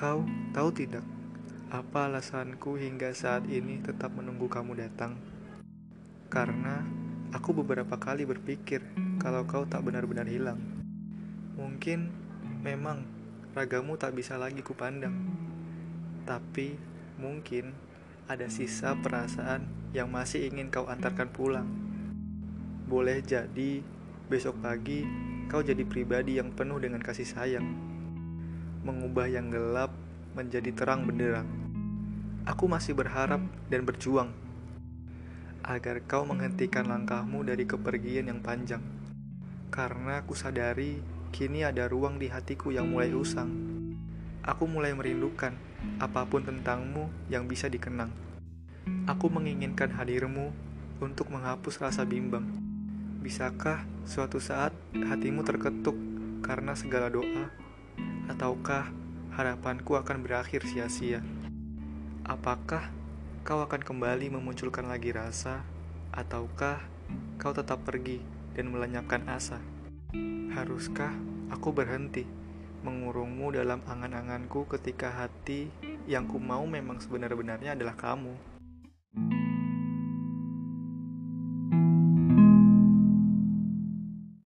Kau tahu tidak apa alasanku hingga saat ini tetap menunggu kamu datang? Karena aku beberapa kali berpikir kalau kau tak benar-benar hilang. Mungkin memang ragamu tak bisa lagi kupandang. Tapi mungkin ada sisa perasaan yang masih ingin kau antarkan pulang. Boleh jadi besok pagi kau jadi pribadi yang penuh dengan kasih sayang. Mengubah yang gelap menjadi terang benderang. Aku masih berharap dan berjuang agar kau menghentikan langkahmu dari kepergian yang panjang. Karena aku sadari kini ada ruang di hatiku yang mulai usang. Aku mulai merindukan apa pun tentangmu yang bisa dikenang. Aku menginginkan hadirmu untuk menghapus rasa bimbang. Bisakah suatu saat hatimu terketuk karena segala doa? Ataukah harapanku akan berakhir sia-sia? Apakah kau akan kembali memunculkan lagi rasa? Ataukah kau tetap pergi dan melenyapkan asa? Haruskah aku berhenti mengurungmu dalam angan-anganku ketika hati yang ku mau memang sebenar-benarnya adalah kamu?